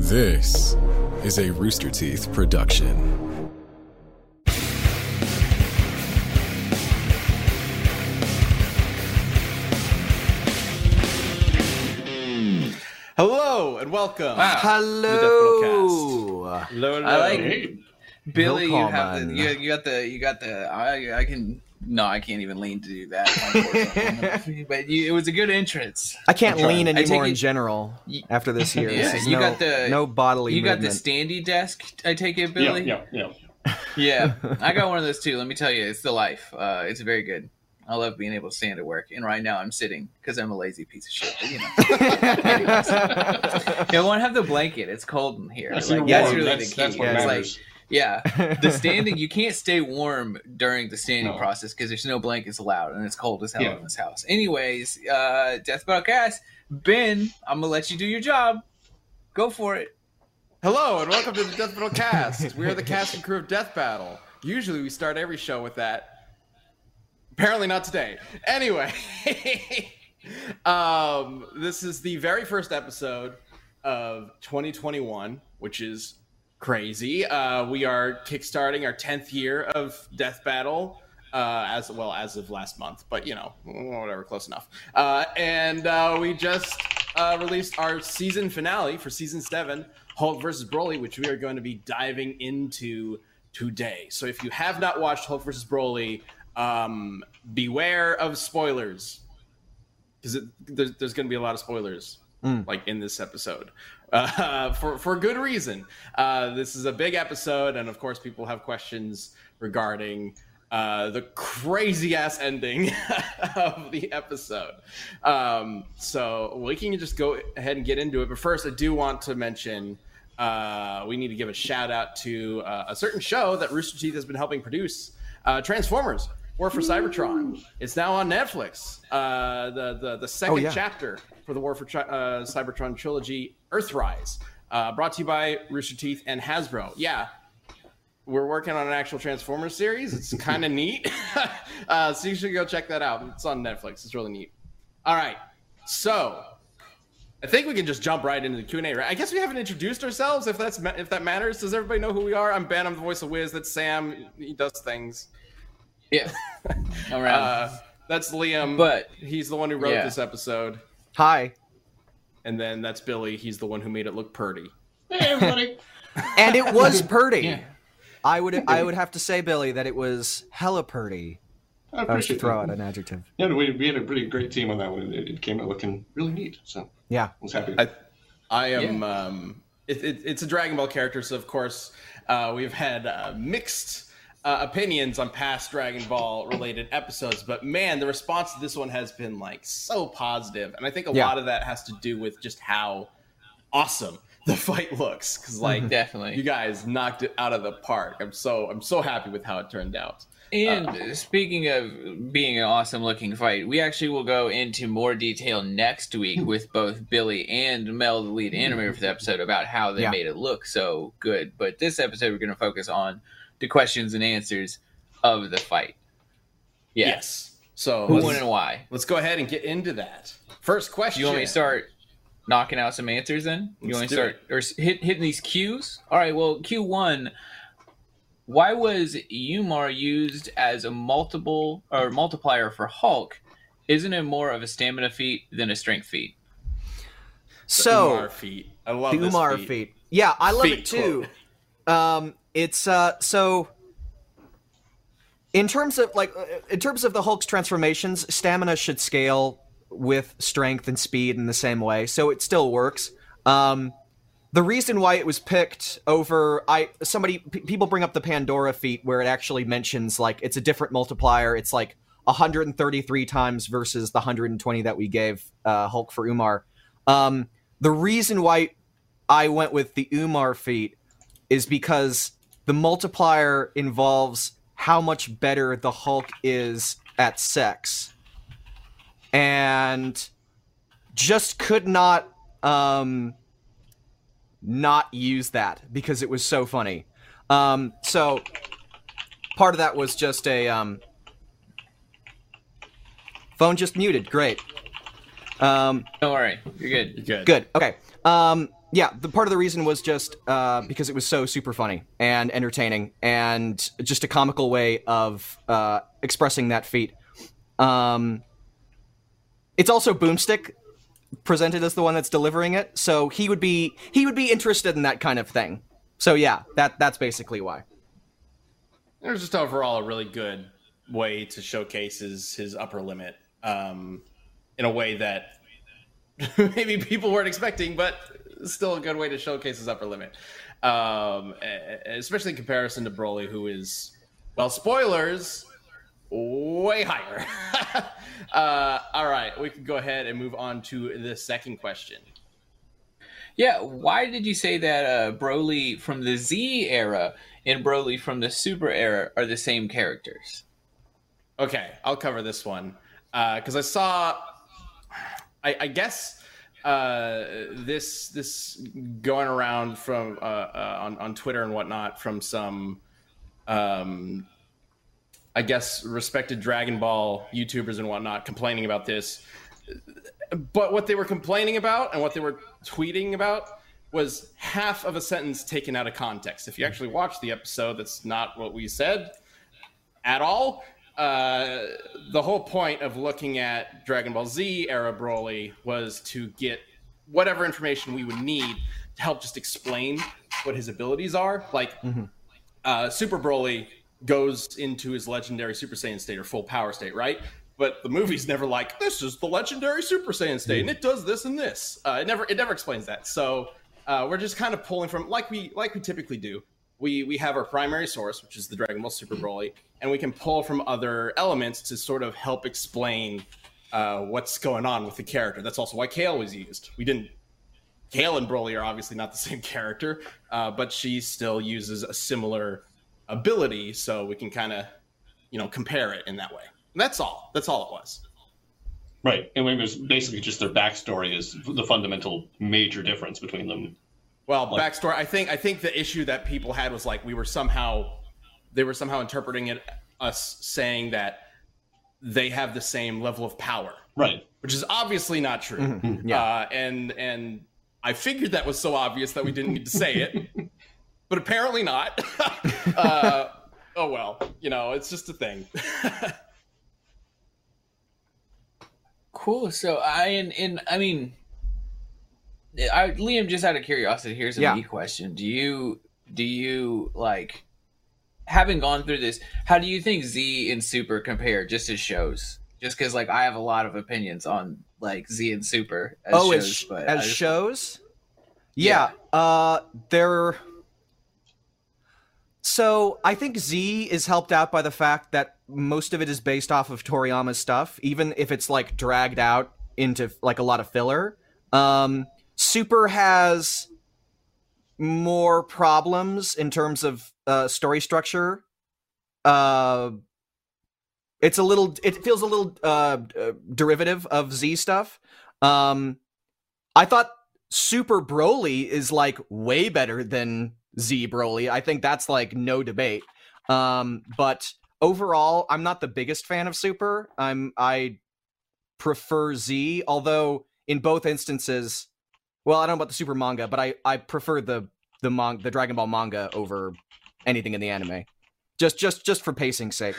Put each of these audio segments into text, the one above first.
This is a Rooster Teeth production. Hello and welcome. Hello. Hello, hello. I like Hey. Billy. You have the, you, you got the you got the I I can no I can't even lean to do that. but you, it was a good entrance. I can't I'm lean I anymore in it- general Y- after this year. Yeah, This you no, got the- no bodily You got the standy desk. I take it, Billy. Yeah, yeah, yeah. Yeah, I got one of those too. Let me tell you, it's the life. Uh, it's very good. I love being able to stand at work, and right now I'm sitting because I'm a lazy piece of shit. But, you know, I want to have the blanket. It's cold in here. That's Like, that's really That's- the key. that's what It's like, matters. Yeah, the standing. You can't stay warm during the standing No. process because there's no blankets allowed, and it's cold as hell Yeah. in this house. Anyways, uh, Death Battle Cast. Ben, I'm gonna let you do your job. Go for it. Hello and welcome to the Death Battle Cast. We are the cast and crew of Death Battle. Usually we start every show with that. Apparently not today. Anyway, um, this is the very first episode of 2021, which is crazy. Uh, we are kickstarting our 10th year of Death Battle. Uh, as well as of last month, but you know, whatever, close enough. Uh, and uh, we just uh, released our season finale for season seven, Hulk versus Broly, which we are going to be diving into today. So if you have not watched Hulk versus Broly, um, beware of spoilers because there's, there's going to be a lot of spoilers like in this episode uh, for for good reason. Uh, this is a big episode, and of course, people have questions regarding uh, the crazy ass ending of the episode. Um, so we can just go ahead and get into it. But first, I do want to mention. Uh, we need to give a shout out to uh, a certain show that Rooster Teeth has been helping produce, uh, Transformers: War for Cybertron. It's now on Netflix. Uh, the the the second yeah. chapter for the War for Tri- uh, Cybertron trilogy, Earthrise, uh, brought to you by Rooster Teeth and Hasbro. Yeah, we're working on an actual Transformers series. It's kind of neat. uh, so you should go check that out. It's on Netflix. It's really neat. All right, so I think we can just jump right into the Q and A. Right? I guess we haven't introduced ourselves. If that's if that matters, does everybody know who we are? I'm Ben. I'm the voice of Wiz. That's Sam. He does things. Yeah, around. Uh, that's Liam. But- he's the one who wrote Yeah. this episode. Hi. And then that's Billy. He's the one who made it look purty. Hey everybody. And it was purty. Yeah. I would I would have to say, Billy, that it was hella purty. I If I was appreciate throw out an adjective. Yeah, we, we had a pretty great team on that one. It, it came out looking really neat. So yeah, I Yeah. was happy. I, I am. Um, it, it, it's a Dragon Ball character, so of course uh, we've had uh, mixed uh, opinions on past Dragon Ball related episodes. But man, the response to this one has been like so positive, and I think a Yeah. lot of that has to do with just how awesome the fight looks. Because like Definitely. you guys knocked it out of the park. I'm so I'm so happy with how it turned out. And speaking of being an awesome looking fight, we actually will go into more detail next week with both Billy and Mel, the lead animator for the episode, about how they Yeah. made it look so good. But this episode, we're going to focus on the questions and answers of the fight. Yeah. Yes. So Who let's, won and why? let's go ahead and get into that. First question. you want me to start knocking out some answers then? You Let's want me to do start or hit, hitting these cues? All right, well, Q one. Why was Umar used as a multiple or multiplier for Hulk? Isn't it more of a stamina feat than a strength feat? So Umar So feet. I love the this Umar feat. feat. Yeah, I love Feat it too. Um, it's uh, so in terms of like uh, in terms of the Hulk's transformations, stamina should scale with strength and speed in the same way, so it still works. Um, the reason why it was picked over I somebody p- people bring up the Pandora feat where it actually mentions like it's a different multiplier. It's like 133 times versus the 120 that we gave uh, Hulk for Umar. Um, the reason why I went with the Umar feat is because the multiplier involves how much better the Hulk is at sex. And just could not um not use that because it was so funny. Um so part of that was just a um phone just muted. Great. Um Don't worry, you're good. Good. Good. Okay. Um, yeah, the part of the reason was just uh, because it was so super funny and entertaining, and just a comical way of uh, expressing that feat. Um, it's also Boomstick presented as the one that's delivering it, so he would be he would be interested in that kind of thing. So yeah, that that's basically why. It was just overall a really good way to showcase his, his upper limit um, in a way that maybe people weren't expecting, but still a good way to showcase his upper limit. Um, especially in comparison to Broly, who is, well, spoilers, way higher. uh, all right, we can go ahead and move on to the second question. Yeah, why did you say that uh, Broly from the Z era and Broly from the Super era are the same characters? Okay, I'll cover this one because uh, I saw, I, I guess uh, this this going around from uh, uh, on on Twitter and whatnot from some, um, I guess respected Dragon Ball YouTubers and whatnot complaining about this. But what they were complaining about and what they were tweeting about was half of a sentence taken out of context. If you actually watch the episode, that's not what we said at all. Uh, the whole point of looking at Dragon Ball Z era Broly was to get whatever information we would need to help just explain what his abilities are. Like mm-hmm. uh, Super Broly goes into his legendary Super Saiyan state or full power state, right? But the movie's never like this is the legendary Super Saiyan state, and it does this and this. Uh, it never it never explains that. So uh, we're just kind of pulling from like we like we typically do we we have our primary source, which is the Dragon Ball Super Broly, and we can pull from other elements to sort of help explain uh, what's going on with the character. That's also why Kale was used. We didn't. Kale and Broly are obviously not the same character, uh, but she still uses a similar ability, so we can kind of, you know, compare it in that way. And that's all. That's all it was. Right, and it was basically just their backstory is the fundamental major difference between them. Well, like, backstory. I think I think the issue that people had was like we were somehow they were somehow interpreting it us saying that they have the same level of power, right? Which is obviously not true. Mm-hmm. mm-hmm. Yeah, uh, and and I figured that was so obvious that we didn't need to say it, but apparently not. uh, oh well, you know, it's just a thing. cool. So I and, and I mean I, Liam, just out of curiosity, here's a yeah. me question: Do you do you like having gone through this? How do you think Z and Super compare just as shows? Just because, like, I have a lot of opinions on like Z and Super. As oh, shows, as, but as just... shows. Yeah, yeah. uh, they're. So I think Z is helped out by the fact that most of it is based off of Toriyama's stuff, even if it's like dragged out into like a lot of filler. Um, Super has more problems in terms of uh, story structure. Uh, it's a little. It feels a little uh, derivative of Z stuff. Um, I thought Super Broly is like way better than Z Broly. I think that's like no debate. Um, but overall, I'm not the biggest fan of Super. I'm I prefer Z, although in both instances well, I don't know about the super manga, but I I prefer the the manga, the Dragon Ball manga over anything in the anime. Just just just for pacing's sake.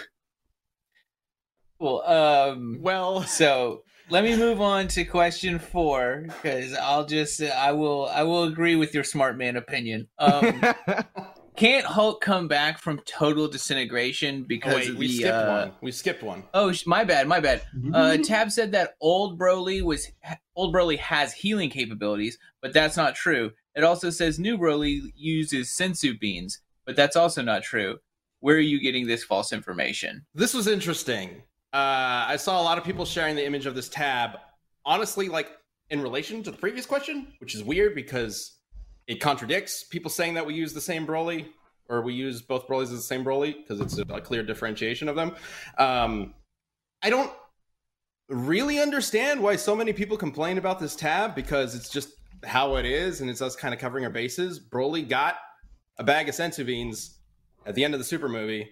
Well, um, well, so let me move on to question four because I'll just I will I will agree with your smart man opinion. Um, can't Hulk come back from total disintegration because oh, wait, of we the, skipped uh, one? We skipped one. Oh, my bad, my bad. Uh, Tab said that old Broly was old Broly has healing capabilities, but that's not true. It also says new Broly uses senzu beans, but that's also not true. Where are you getting this false information? This was interesting. Uh, I saw a lot of people sharing the image of this tab. Honestly, like in relation to the previous question, which is weird because it contradicts people saying that we use the same Broly or we use both Brolys as the same Broly because it's a, a, clear differentiation of them. Um, I don't really understand why so many people complain about this tab because it's just how it is and it's us kind of covering our bases. Broly got a bag of senzu beans at the end of the Super movie.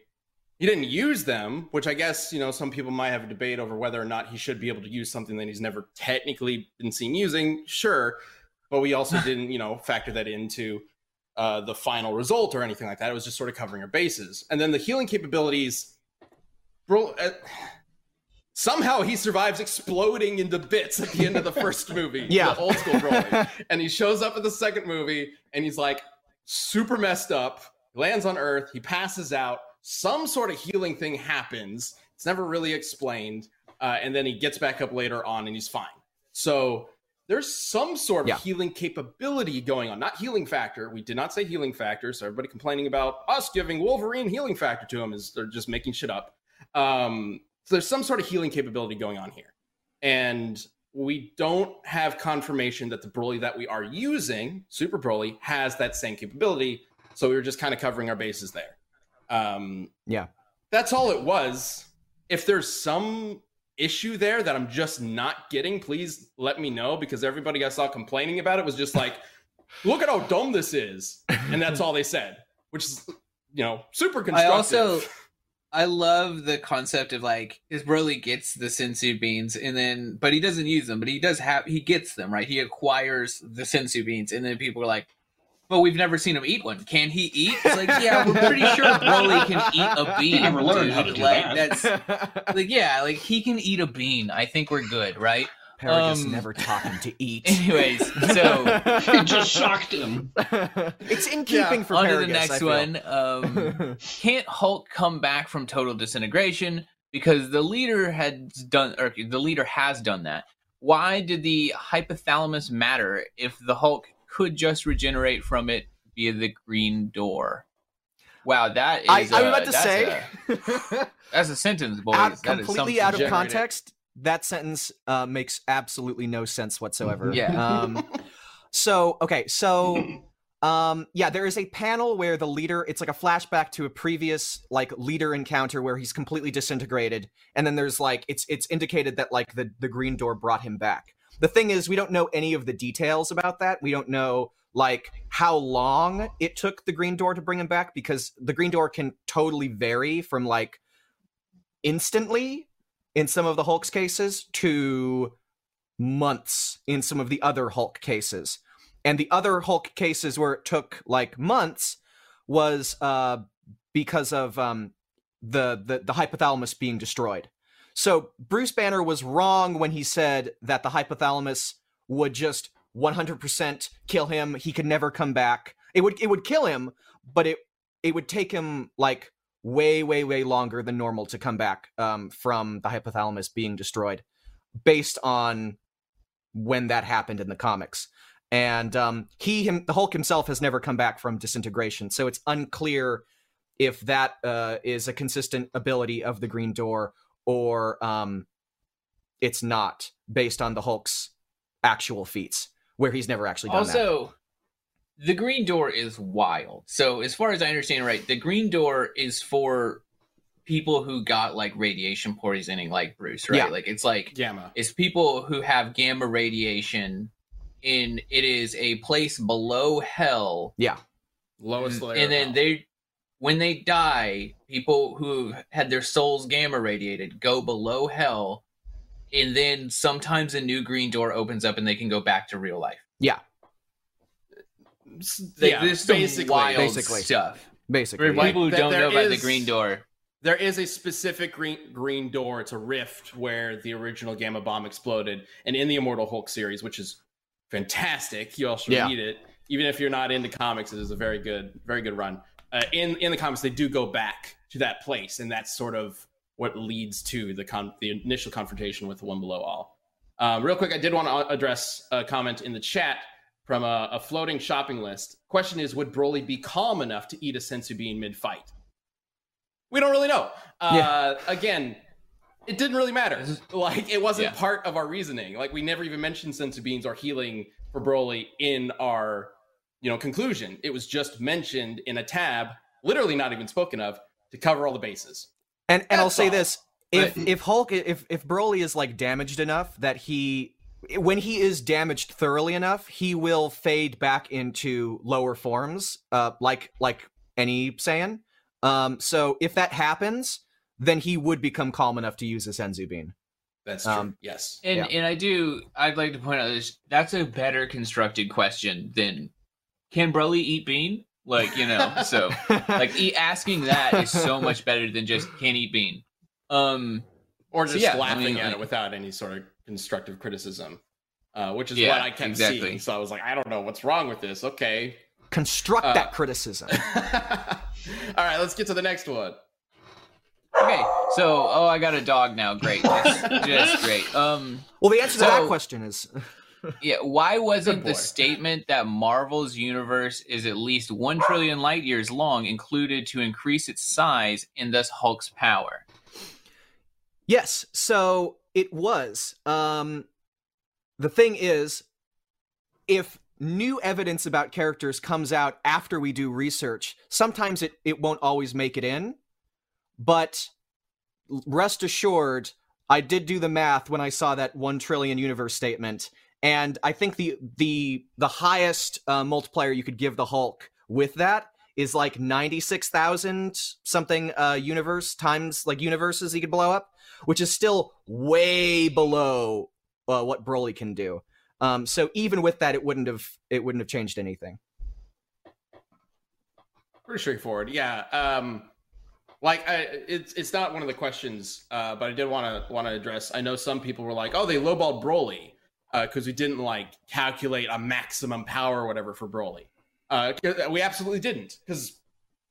He didn't use them, which I guess, you know, some people might have a debate over whether or not he should be able to use something that he's never technically been seen using. Sure but we also didn't, you know, factor that into uh, the final result or anything like that. It was just sort of covering our bases. And then the healing capabilities, bro. Uh, somehow he survives exploding into bits at the end of the first movie. Yeah. the old school Broly, and he shows up in the second movie, and he's like super messed up. Lands on Earth, he passes out. Some sort of healing thing happens. It's never really explained, uh, and then he gets back up later on, and he's fine. So there's some sort of Yeah. healing capability going on, not healing factor. We did not say healing factor, so everybody complaining about us giving Wolverine healing factor to him is they're just making shit up. Um, so there's some sort of healing capability going on here, and we don't have confirmation that the Broly that we are using, Super Broly, has that same capability. So we were just kind of covering our bases there. Um, Yeah. that's all it was. If there's some issue there that I'm just not getting, please let me know because everybody I saw complaining about it was just like, look at how dumb this is. And that's all they said, which is, you know, super constructive. I also I love the concept of like his Broly gets the senzu beans and then but he doesn't use them, but he does have he gets them, right? He acquires the senzu beans and then people are like, But we've never seen him eat one. Can he eat? It's like, yeah, we're pretty sure Broly can eat a bean. He never learned dude. how to do like that. that's like yeah, like he can eat a bean. I think we're good, right? Paragus Um, never taught him to eat. Anyways, so It just shocked him. it's in keeping for on to the next one. Um can't Hulk come back from total disintegration because the leader had done or the leader has done that. Why did the hypothalamus matter if the Hulk could just regenerate from it via the green door? Wow, that is I, uh, about to that's say, a, that's a sentence, boys. out, That is completely out of context, that sentence uh, makes absolutely no sense whatsoever. Yeah. Um, so okay, so um, yeah, there is a panel where the leader. It's like a flashback to a previous like leader encounter where he's completely disintegrated, and then there's like it's it's indicated that like the the green door brought him back. The thing is, we don't know any of the details about that. We don't know like how long it took the green door to bring him back because the green door can totally vary from like instantly in some of the Hulk's cases to months in some of the other Hulk cases. And the other Hulk cases where it took like months was uh because of um the the, the hypothalamus being destroyed. So Bruce Banner was wrong when he said that the hypothalamus would just 100% kill him. He could never come back. It would it would kill him, but it it would take him like way way way longer than normal to come back um, from the hypothalamus being destroyed based on when that happened in the comics and um, he him, the hulk himself has never come back from disintegration so it's unclear if that uh, is a consistent ability of the green door or um, it's not based on the hulk's actual feats where he's never actually done that also the green door is wild so as far as i understand right the green door is for people who got like radiation poisoning like bruce right Yeah. like it's like Gamma. it's people who have gamma radiation in it is a place below hell yeah Lowest layer. and then they when they die people who had their souls gamma radiated go below hell and then sometimes a new green door opens up and they can go back to real life yeah like, yeah, there's some basically. wild Basically. stuff basically For yeah. people who don't there know about the green door There is a specific green green door. It's a rift where the original gamma bomb exploded, and in the Immortal Hulk series, which is fantastic, you all should Yeah. read it. Even if you're not into comics, it is a very good, very good run. Uh, in in the comics, they do go back to that place, and that's sort of what leads to the con- the initial confrontation with the one below all. Um, real quick, I did want to address a comment in the chat from a, a floating shopping list. Question is, would Broly be calm enough to eat a senzu bean mid fight? We don't really know. Uh, Again, it didn't really matter. Like it wasn't Yeah. part of our reasoning. Like we never even mentioned sensu beans or healing for Broly in our, you know, conclusion. It was just mentioned in a tab, literally not even spoken of, to cover all the bases. And and I'll say all. this: if But- if Hulk if if Broly is like damaged enough that he when he is damaged thoroughly enough, he will fade back into lower forms, uh, like like any Saiyan. Um, so if that happens, then he would become calm enough to use a Senzu Bean. That's true. Um, yes. And Yeah. and I do I'd like to point out this that's a better constructed question than can Broly eat bean? Like, you know, so like e- asking that is so much better than just can eat bean. Um Or So, just yeah, I laughing mean, at like- it without any sort of constructive criticism, uh, which is Yeah, what I kept exactly. seeing. So I was like, I don't know what's wrong with this. Okay. Construct Uh, that criticism. All right, let's get to the next one. okay. So oh I got a dog now. Great. Just, just great. Um Well, the answer to that question is Yeah, why wasn't the statement that Marvel's universe is at least 1 trillion light years long included to increase its size and thus Hulk's power? Yes, so it was. Um the thing is if new evidence about characters comes out after we do research, sometimes it it won't always make it in. But rest assured, I did do the math when I saw that 1 trillion universe statement and I think the the the highest uh, multiplier you could give the Hulk with that is like 96,000 something uh universe times like universes he could blow up which is still way below uh, what Broly can do. Um, so even with that, it wouldn't have it wouldn't have changed anything. Pretty straightforward. Yeah. Um, like I, it's it's not one of the questions, uh, but I did want to want to address. I know some people were like, "Oh, they lowballed Broly because we didn't like calculate a maximum power or whatever for Broly." Uh, 'cause we absolutely didn't because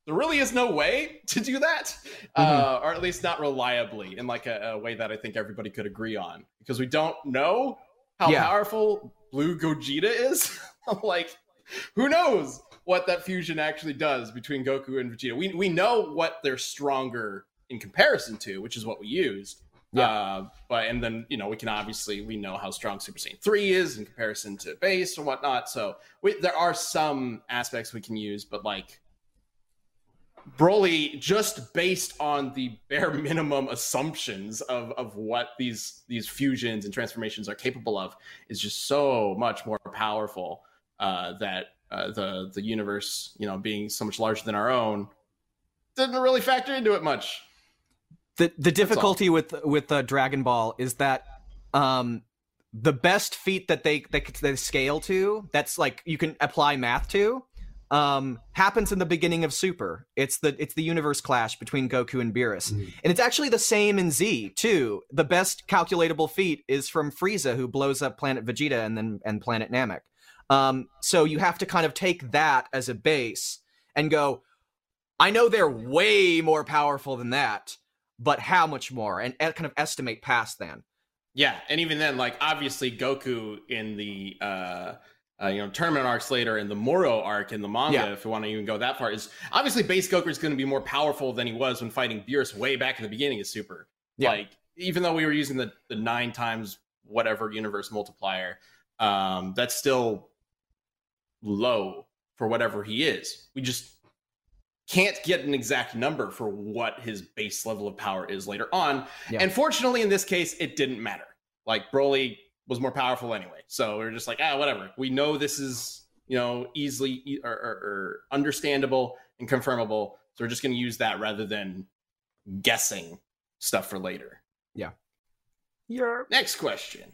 there really is no way to do that, uh, or at least not reliably in like a, a way that I think everybody could agree on because we don't know how Yeah. powerful Blue Gogeta is. like, who knows what that fusion actually does between Goku and Vegeta? We we know what they're stronger in comparison to, which is what we used. Yeah. Uh, but and then you know we can obviously we know how strong Super Saiyan three is in comparison to base and whatnot. So we, there are some aspects we can use, but like Broly, just based on the bare minimum assumptions of of what these these fusions and transformations are capable of, is just so much more powerful uh, that uh, the the universe, you know, being so much larger than our own, didn't really factor into it much. The the difficulty with with uh, Dragon Ball is that um the best feat that they they, they scale to that's like you can apply math to um happens in the beginning of Super. It's the it's the universe clash between Goku and Beerus. And it's actually the same in Z too. The best calculatable feat is from Frieza who blows up planet Vegeta and then and planet Namek. Um so you have to kind of take that as a base and go I know they're way more powerful than that, but how much more? And kind of estimate past then. Yeah, and even then, like obviously Goku in the uh, uh you know tournament arcs later and the Moro arc in the manga, Yeah. if you want to even go that far, is obviously base Goku is going to be more powerful than he was when fighting Beerus way back in the beginning of Super. Yeah. Like even though we were using the the nine times whatever universe multiplier, um, that's still low for whatever he is. We just can't get an exact number for what his base level of power is later on. Yeah. And fortunately, in this case, it didn't matter. Like Broly was more powerful anyway, so we are just like, ah, whatever. We know this is you know easily e- or, or, or understandable and confirmable, so we're just going to use that rather than guessing stuff for later. Yeah. Next question.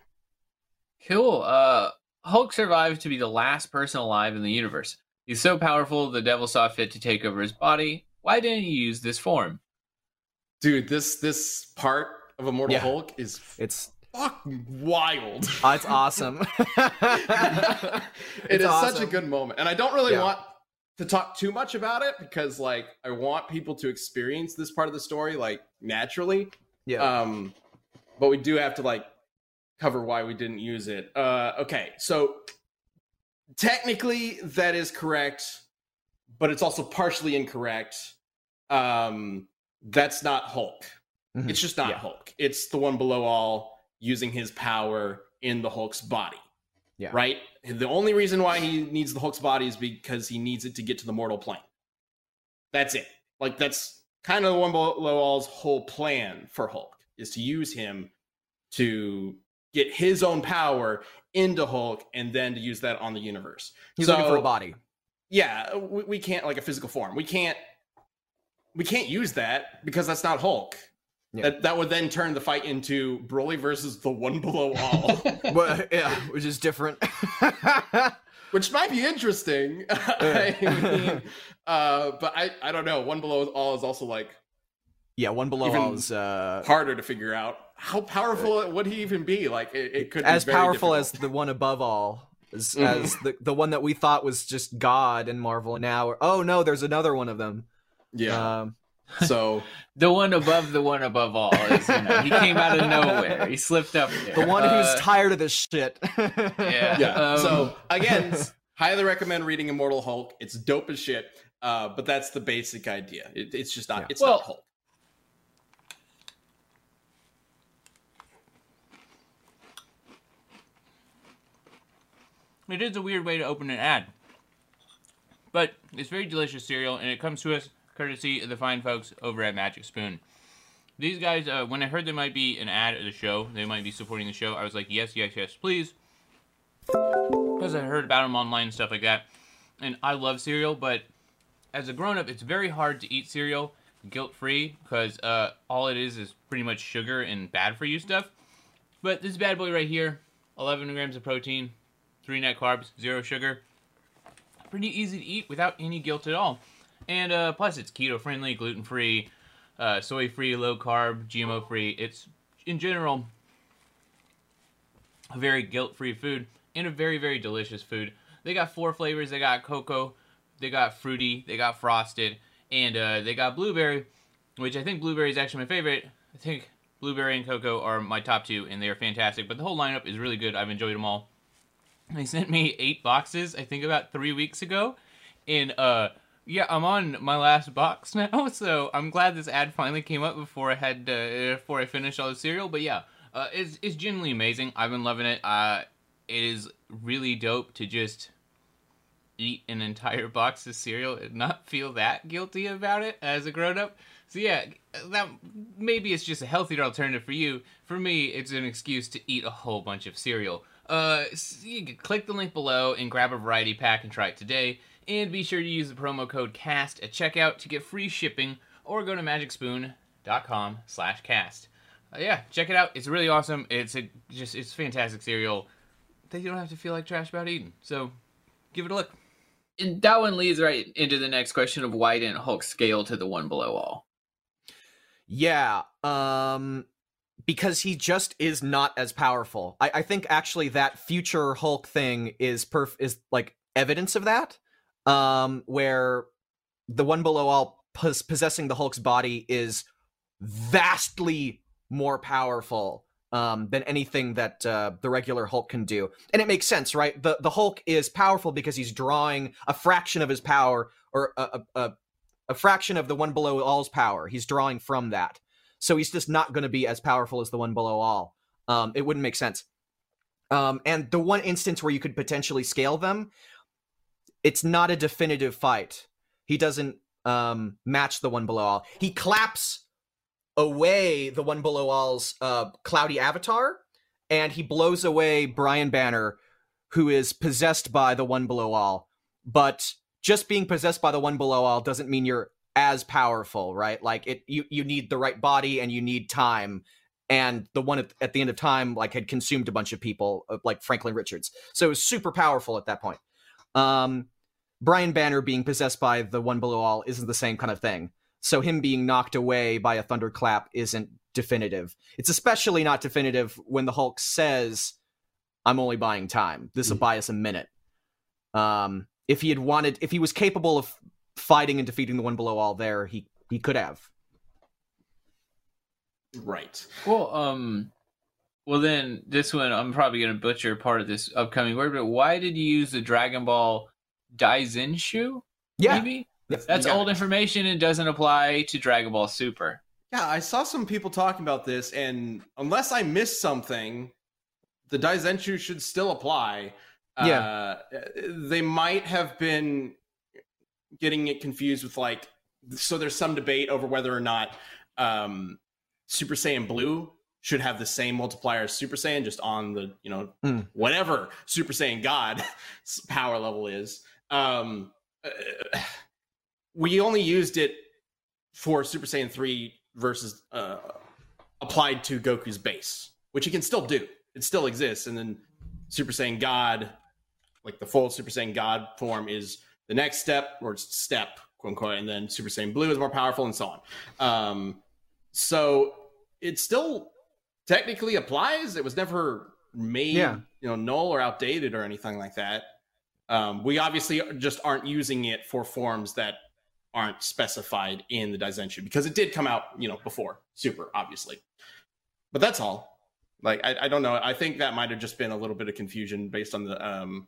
Cool. Uh, Hulk survived to be the last person alive in the universe. He's so powerful, the devil saw fit to take over his body. Why didn't he use this form? Dude, this this part of Immortal Yeah. Hulk is It's fucking wild. oh, it's awesome. it It's is such a good moment and i don't really Yeah. want to talk too much about it because like i want people to experience this part of the story like naturally yeah. um but we do have to like cover why we didn't use it uh okay so technically that is correct but it's also partially incorrect. Um that's not hulk. Mhm. it's just not Yeah. hulk. It's the one below all using his power in the hulk's body. Yeah. right? The only reason why he needs the hulk's body is because he needs it to get to the mortal plane. That's it. Like that's kind of the one below all's whole plan for hulk is to use him to get his own power into hulk and then to use that on the universe He's So- looking for a body. yeah we, we can't like a physical form we can't we can't use that because that's not hulk Yeah. That that would then turn the fight into Broly versus the one below all, well, yeah, which is different. which might be interesting. I mean, uh, but I I don't know. One below all is also like yeah, one below Even all is uh, harder to figure out. How powerful would he even be? Like it, it could as be very powerful as the one above all. As, Mhm. as the the one that we thought was just God in Marvel. Now, oh no, there's another one of them. yeah. Um, so The one above the one above all is, you know, he came out of nowhere. He slipped up there. the one Uh, who's tired of this shit. Yeah. yeah. Um, so again, highly recommend reading Immortal Hulk. It's dope as shit. Uh, but that's the basic idea. It, it's just not. Yeah. It's Well- not Hulk. It is a weird way to open an ad. But it's very delicious cereal, and it comes to us courtesy of the fine folks over at Magic Spoon. These guys, uh, when I heard there might be an ad at the show, they might be supporting the show, I was like, yes, yes, yes, please. Because I heard about them online and stuff like that. And I love cereal, but as a grown up, it's very hard to eat cereal guilt free because uh, all it is is pretty much sugar and bad for you stuff. But this bad boy right here 11 grams of protein, 3 net carbs, 0 sugar. Pretty easy to eat without any guilt at all. And uh, plus, it's keto friendly, gluten free, uh, soy free, low carb, GMO free. It's, in general, a very guilt free food and a very, very delicious food. They got four flavors they got cocoa, they got fruity, they got frosted, and uh, they got blueberry, which I think blueberry is actually my favorite. I think blueberry and cocoa are my top two, and they are fantastic. But the whole lineup is really good. I've enjoyed them all. They sent me eight boxes, I think about three weeks ago, and uh, yeah, I'm on my last box now. So I'm glad this ad finally came up before I had uh, before I finished all the cereal. But yeah, uh, it's it's genuinely amazing. I've been loving it. Uh, it is really dope to just eat an entire box of cereal and not feel that guilty about it as a grown up. So yeah, that maybe it's just a healthier alternative for you. For me, it's an excuse to eat a whole bunch of cereal. Uh, so you can click the link below and grab a variety pack and try it today. And be sure to use the promo code CAST at checkout to get free shipping, or go to magicspoon.com slash cast. Uh, yeah, check it out. It's really awesome. It's a just it's fantastic cereal that you don't have to feel like trash about eating. So give it a look. And that one leads right into the next question of why didn't Hulk scale to the one below all? Yeah, um because he just is not as powerful. I, I think actually that future Hulk thing is perf is like evidence of that. Um where the one below all pos- possessing the Hulk's body is vastly more powerful um, than anything that uh, the regular Hulk can do, and it makes sense, right? the The Hulk is powerful because he's drawing a fraction of his power, or a, a, a a fraction of the one below all's power. He's drawing from that. So he's just not going to be as powerful as the one below all. Um, it wouldn't make sense. Um, and the one instance where you could potentially scale them, it's not a definitive fight. He doesn't um, match the one below all. He claps away the one below all's uh, cloudy avatar, and he blows away Brian Banner, who is possessed by the one below all. But just being possessed by the one below all doesn't mean you're as powerful, right? Like it, you you need the right body and you need time. And the one at, at the end of time, like had consumed a bunch of people, uh, like Franklin Richards. So it was super powerful at that point. Um, Brian Banner being possessed by the one below all isn't the same kind of thing. So him being knocked away by a thunderclap isn't definitive. It's especially not definitive when the Hulk says, "I'm only buying time. This will buy us a minute." Um, if he had wanted, if he was capable of fighting and defeating the one below all, there he he could have. Right. Well, um, well then this one I'm probably gonna butcher part of this upcoming word, but why did you use the Dragon Ball Daizenshu? Yeah, Maybe Yeah, that's old it. information and doesn't apply to Dragon Ball Super. Yeah, I saw some people talking about this, and unless I missed something, the Daizenshu should still apply. Yeah. Uh, they might have been getting it confused with like, so there's some debate over whether or not um, Super Saiyan Blue should have the same multiplier as Super Saiyan, just on the you know Mm. whatever Super Saiyan God power level is. Um, uh, we only used it for Super Saiyan three versus uh, applied to Goku's base, which he can still do. It still exists, and then Super Saiyan God, like the full Super Saiyan God form, is the next step or step, quote unquote, and then Super Saiyan Blue is more powerful, and so on. Um, so it still technically applies. It was never made, Yeah. you know, null or outdated or anything like that. Um, we obviously just aren't using it for forms that aren't specified in the Daizenshuu because it did come out, you know, before Super, obviously. But that's all. Like, I, I don't know. I think that might have just been a little bit of confusion based on the, um,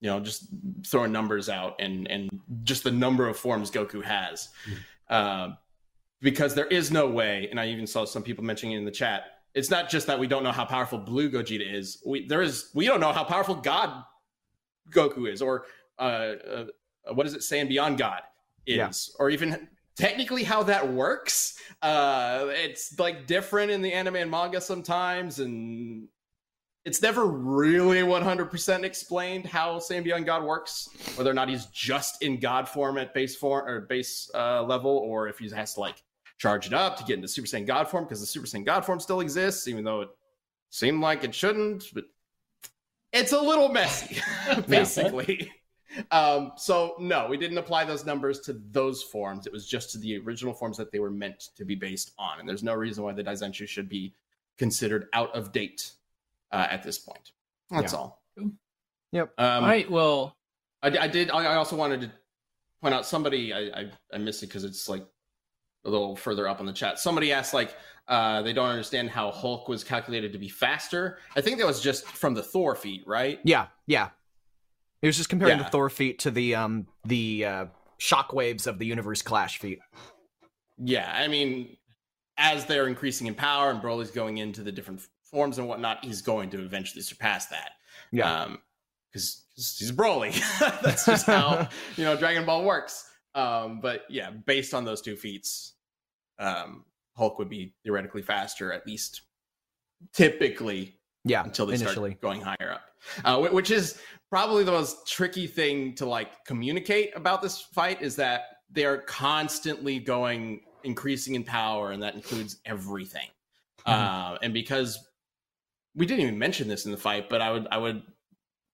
you know, just throwing numbers out and and just the number of forms Goku has. Um, because there is no way, and I even saw some people mentioning it in the chat. It's not just that we don't know how powerful Blue Gogeta is. We there is we don't know how powerful God Goku is, or uh, uh what is it Saiyan Beyond God is, Yeah. or even technically how that works. Uh, it's like different in the anime and manga sometimes, and it's never really 100% explained how Beyond God works, whether or not he's just in God form at base form or base uh, level, or if he has to like charge it up to get into Super Saiyan God form because the Super Saiyan God form still exists, even though it seemed like it shouldn't. But it's a little messy, basically. Um, so no, we didn't apply those numbers to those forms. It was just to the original forms that they were meant to be based on, and there's no reason why the Daizenshu should be considered out of date uh, at this point. That's Yeah. all. Yep. Um, All right. Well, I, I did. I I also wanted to point out somebody. I I, I missed it because it's like a little further up on the chat. Somebody asked like uh, they don't understand how Hulk was calculated to be faster. I think that was just from the Thor feat, right? Yeah, yeah. It was just comparing Yeah. the Thor feat to the um the uh, shockwaves of the Universe Clash feat. Yeah, I mean, as they're increasing in power and Broly's going into the different forms and whatnot, he's going to eventually surpass that. Yeah. Um, because he's Broly. That's just how you know Dragon Ball works. Um, but yeah, based on those two feats, um, Hulk would be theoretically faster, at least typically Yeah, until they initially. start going higher up. Uh, which is probably the most tricky thing to like communicate about this fight is that they are constantly going increasing in power, and that includes everything. Mm-hmm. Uh, and because we didn't even mention this in the fight, but I would, I would,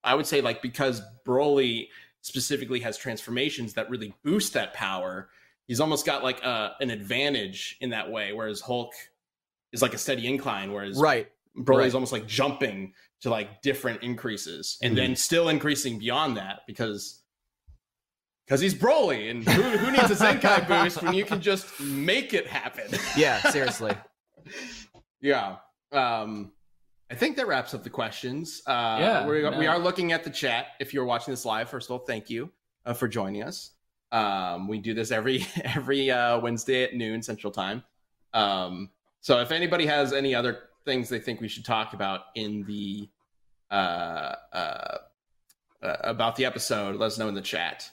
I would say like because Broly specifically has transformations that really boost that power, he's almost got like a, an advantage in that way, whereas Hulk is like a steady incline, whereas Right. Broly Right. is almost like jumping to like different increases and Mm-hmm. then still increasing beyond that because because he's Broly and who, who needs a Zenkai boost when you can just make it happen? Yeah, seriously. yeah. Um, I think that wraps up the questions. Uh, Yeah, we, we are looking at the chat. If you're watching this live, first of all, thank you uh, for joining us. Um, we do this every every uh, Wednesday at noon Central Time. Um, so if anybody has any other things they think we should talk about in the uh, uh, uh, about the episode, let us know in the chat.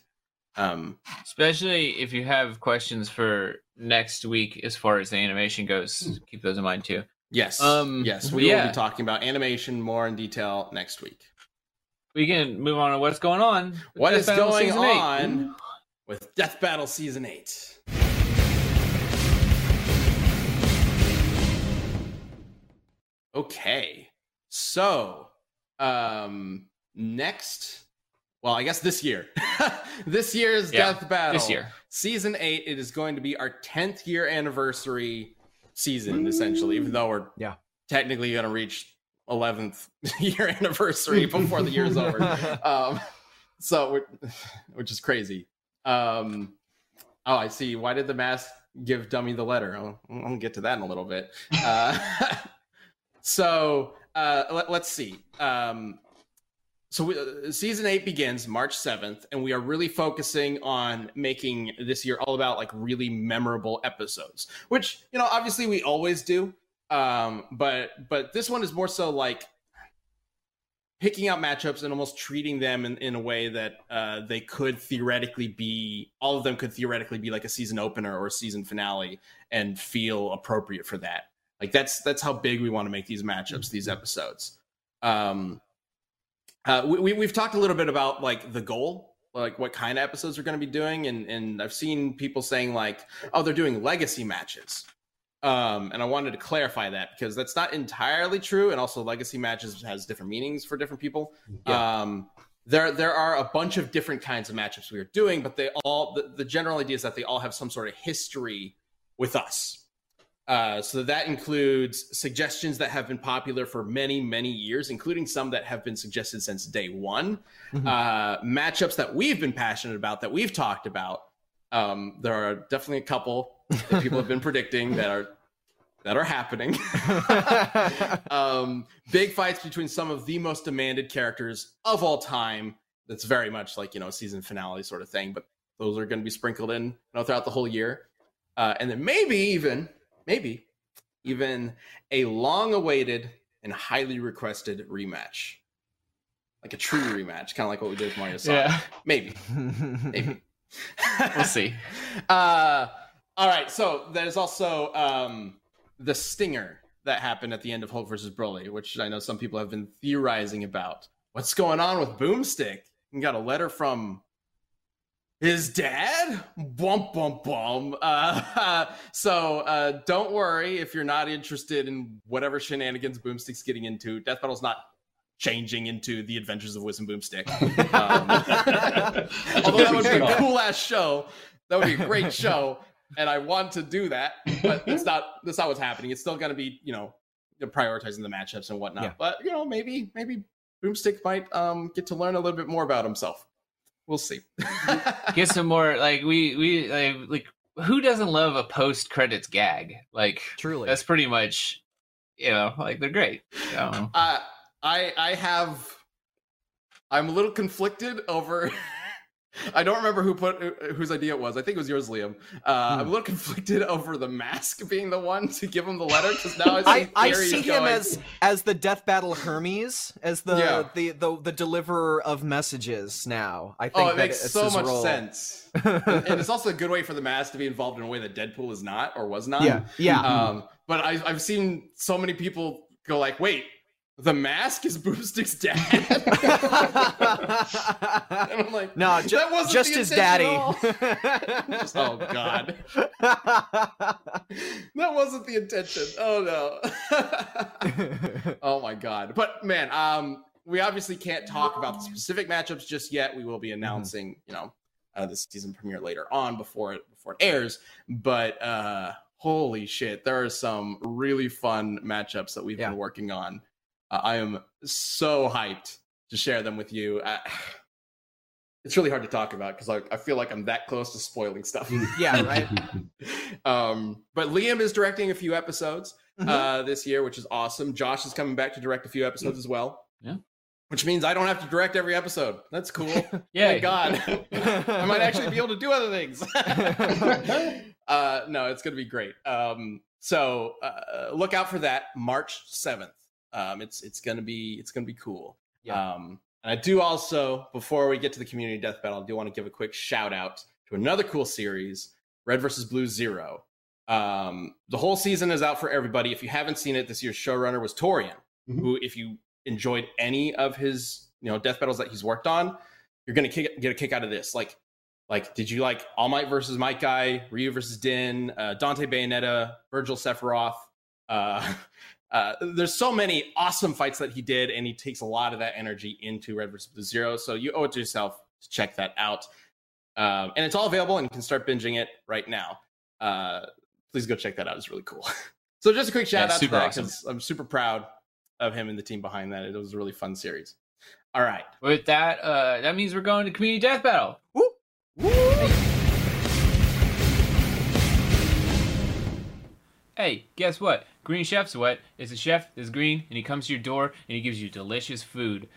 Um, especially if you have questions for next week as far as the animation goes, keep those in mind too. Yes, Um, yes, we will be talking about animation more in detail next week. We can move on to what's going on. What Death is Battle going Season eight. on with Death Battle Season 8? Okay. So, um next well, I guess this year. this year's Yeah, Death Battle. This year. Season 8 it is going to be our 10th year anniversary season essentially, even though we're Yeah. technically going to reach 11th year anniversary before the year's over um, so which is crazy. Um, oh, I see. Why did the mask give Dummy the letter? I'll, I'll get to that in a little bit. Uh, so uh, let, us see. Um, so we, uh, season eight begins March seventh, and we are really focusing on making this year all about like really memorable episodes, which you know obviously we always do. Um, but but this one is more so like picking out matchups and almost treating them in, in a way that uh, they could theoretically be all of them could theoretically be like a season opener or a season finale and feel appropriate for that like that's that's how big we want to make these matchups these episodes um uh, we, we, we've talked a little bit about like the goal like what kind of episodes we're going to be doing and and i've seen people saying like oh they're doing legacy matches Um, and I wanted to clarify that because that's not entirely true, and also legacy matches has different meanings for different people. Um, there there are a bunch of different kinds of matchups we are doing, but they all the, the general idea is that they all have some sort of history with us. Uh, so that includes suggestions that have been popular for many, many years, including some that have been suggested since day one. Uh, matchups that we've been passionate about, that we've talked about. Um, there are definitely a couple that people have been predicting that are that are happening. um, big fights between some of the most demanded characters of all time. That's very much like you know season finale sort of thing, but those are going to be sprinkled in you know, throughout the whole year, uh, and then maybe even maybe even a long-awaited and highly requested rematch, like a true rematch, kind of like what we did with Mario Sonic. Yeah. Maybe, maybe. We'll see. Uh, all right. So there's also um, the stinger that happened at the end of Hulk versus Broly, which I know some people have been theorizing about. What's going on with Boomstick? He got a letter from his dad. Bump bump bum. Uh, so uh, don't worry if you're not interested in whatever shenanigans Boomstick's getting into. Death Battle's not changing into the Adventures of Whiz and Boomstick. Um, although that would be a cool ass show. That would be a great show, and I want to do that. But that's not that's not what's happening. It's still going to be you know prioritizing the matchups and whatnot. Yeah. But you know maybe maybe Boomstick might um, get to learn a little bit more about himself. We'll see. Get some more like we we like like who doesn't love a post credits gag? Like Truly. that's pretty much you know like they're great. So, uh, I I have I'm a little conflicted over. I don't remember who put whose idea it was. I think it was yours, Liam. Uh, I'm a little conflicted over the mask being the one to give him the letter because now I see, I, I theories see him as as the Death Battle Hermes, as the Yeah. the, the the deliverer of messages. Now, I think Oh, it that makes it's so much role. sense, and it's also a good way for the mask to be involved in a way that Deadpool is not or was not. Yeah, yeah. Um, but I, I've seen so many people go like, "Wait, the mask is Boomstick's dad," and I'm like, no, ju- that wasn't just his daddy. Just- oh God, that wasn't the intention. Oh no. oh my God. But man, um, we obviously can't talk about the specific matchups just yet. We will be announcing, you know, uh, the season premiere later on before it before it airs. But uh, holy shit, there are some really fun matchups that we've Yeah. been working on. Uh, I am so hyped to share them with you. Uh, it's really hard to talk about because like I feel like I'm that close to spoiling stuff. yeah, right. um, but Liam is directing a few episodes Mhm. uh, this year, which is awesome. Josh is coming back to direct a few episodes as well. Yeah. Which means I don't have to direct every episode. That's cool. yeah. Thank God. I might actually be able to do other things. uh, no, it's going to be great. Um, so uh, look out for that March 7th. Um, it's it's going to be it's to be cool. Yeah. Um, and I do also, before we get to the community death battle, I do want to give a quick shout out to another cool series, Red versus Blue Zero. Um, the whole season is out for everybody. If you haven't seen it, this year's showrunner was Torrian, Mhm. who, if you enjoyed any of his, you know, death battles that he's worked on, you're gonna kick, get a kick out of this. Like, like, did you like All Might versus Might Guy, Ryu versus Jin, uh, Dante Bayonetta, Vergil Sephiroth? Uh, uh, there's so many awesome fights that he did, and he takes a lot of that energy into Red versus Blue Zero. So you owe it to yourself to check that out. Um, and it's all available, and you can start binging it right now. Uh, please go check that out. It's really cool. so just a quick shout Yeah, out to that awesome. because I'm super proud of him and the team behind that. It was a really fun series. All right. with that, uh, that means we're going to community death battle. Hey, guess what? Green Chef's what? It's a chef that's green, and he comes to your door and he gives you delicious food.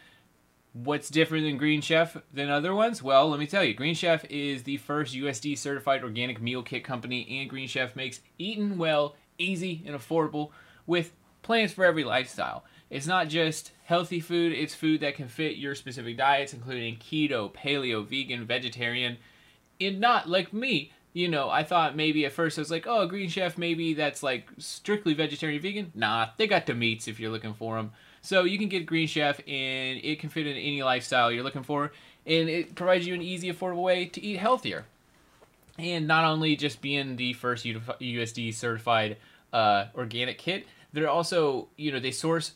What's different than Green Chef than other ones? Well, let me tell you. Green Chef is the first USD certified organic meal kit company, and Green Chef makes eating well, easy, and affordable with plans for every lifestyle. It's not just healthy food, it's food that can fit your specific diets, including keto, paleo, vegan, vegetarian, and not like me. You know, I thought maybe at first I was like, oh, Green Chef, maybe that's like strictly vegetarian, vegan. Nah, they got the meats if you're looking for them. So you can get Green Chef, and it can fit in any lifestyle you're looking for, and it provides you an easy, affordable way to eat healthier. And not only just being the first USD certified uh, organic kit. They're also, you know, they source